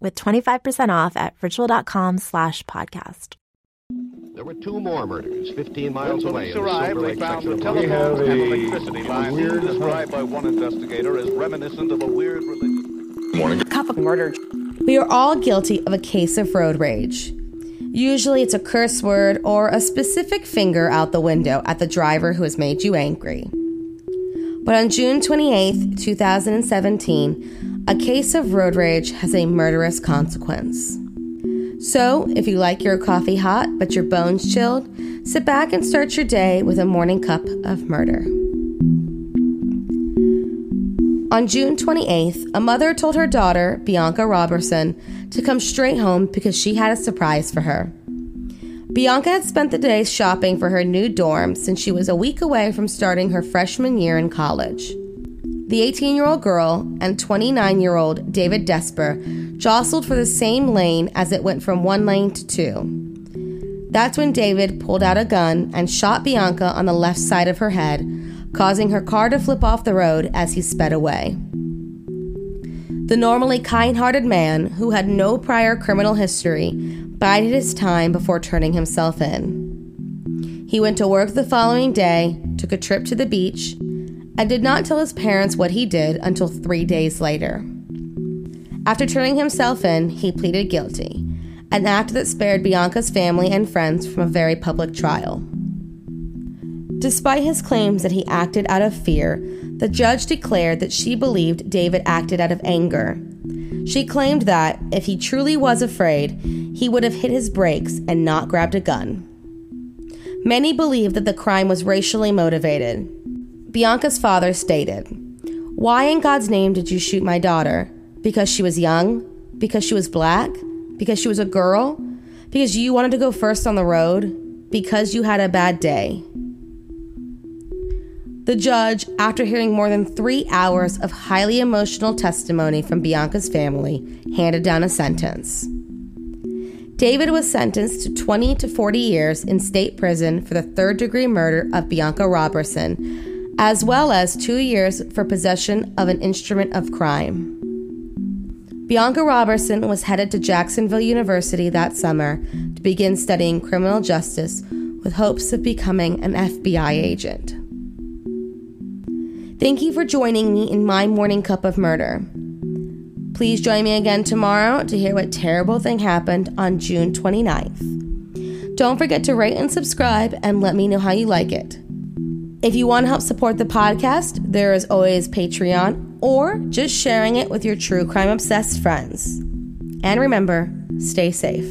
with 25% off at ritual.com slash podcast. There were two more murders 15 miles When away. police in arrived, Silver they found the of Washington. telephones and electricity lines weird described by one investigator as reminiscent of a weird religion. cup of murder. We are all guilty of a case of road rage. Usually it's a curse word or a specific finger out the window at the driver who has made you angry. But on June 28, 2017, a case of road rage has a murderous consequence. So, if you like your coffee hot but your bones chilled, sit back and start your day with a morning cup of murder. On June 28th, a mother told her daughter, Bianca Roberson, to come straight home because she had a surprise for her. Bianca had spent the day shopping for her new dorm since she was a week away from starting her freshman year in college. The 18 year old girl and 29 year old David Desper jostled for the same lane as it went from one lane to two. That's when David pulled out a gun and shot Bianca on the left side of her head, causing her car to flip off the road as he sped away. The normally kind hearted man, who had no prior criminal history, bided his time before turning himself in. He went to work the following day, took a trip to the beach, and did not tell his parents what he did until three days later. After turning himself in, he pleaded guilty, an act that spared Bianca's family and friends from a very public trial. Despite his claims that he acted out of fear, the judge declared that she believed David acted out of anger. She claimed that, if he truly was afraid, he would have hit his brakes and not grabbed a gun. Many believe that the crime was racially motivated. Bianca's father stated, Why in God's name did you shoot my daughter? Because she was young? Because she was black? Because she was a girl? Because you wanted to go first on the road? Because you had a bad day? The judge, after hearing more than three hours of highly emotional testimony from Bianca's family, handed down a sentence. David was sentenced to 20 to 40 years in state prison for the third degree murder of Bianca Roberson, as well as two years for possession of an instrument of crime. Bianca Roberson was headed to Jacksonville University that summer to begin studying criminal justice with hopes of becoming an FBI agent. Thank you for joining me in my morning cup of murder. Please join me again tomorrow to hear what terrible thing happened on June 29th. Don't forget to rate and subscribe and let me know how you like it. If you want to help support the podcast, there is always Patreon or just sharing it with your true crime obsessed friends. And remember, stay safe.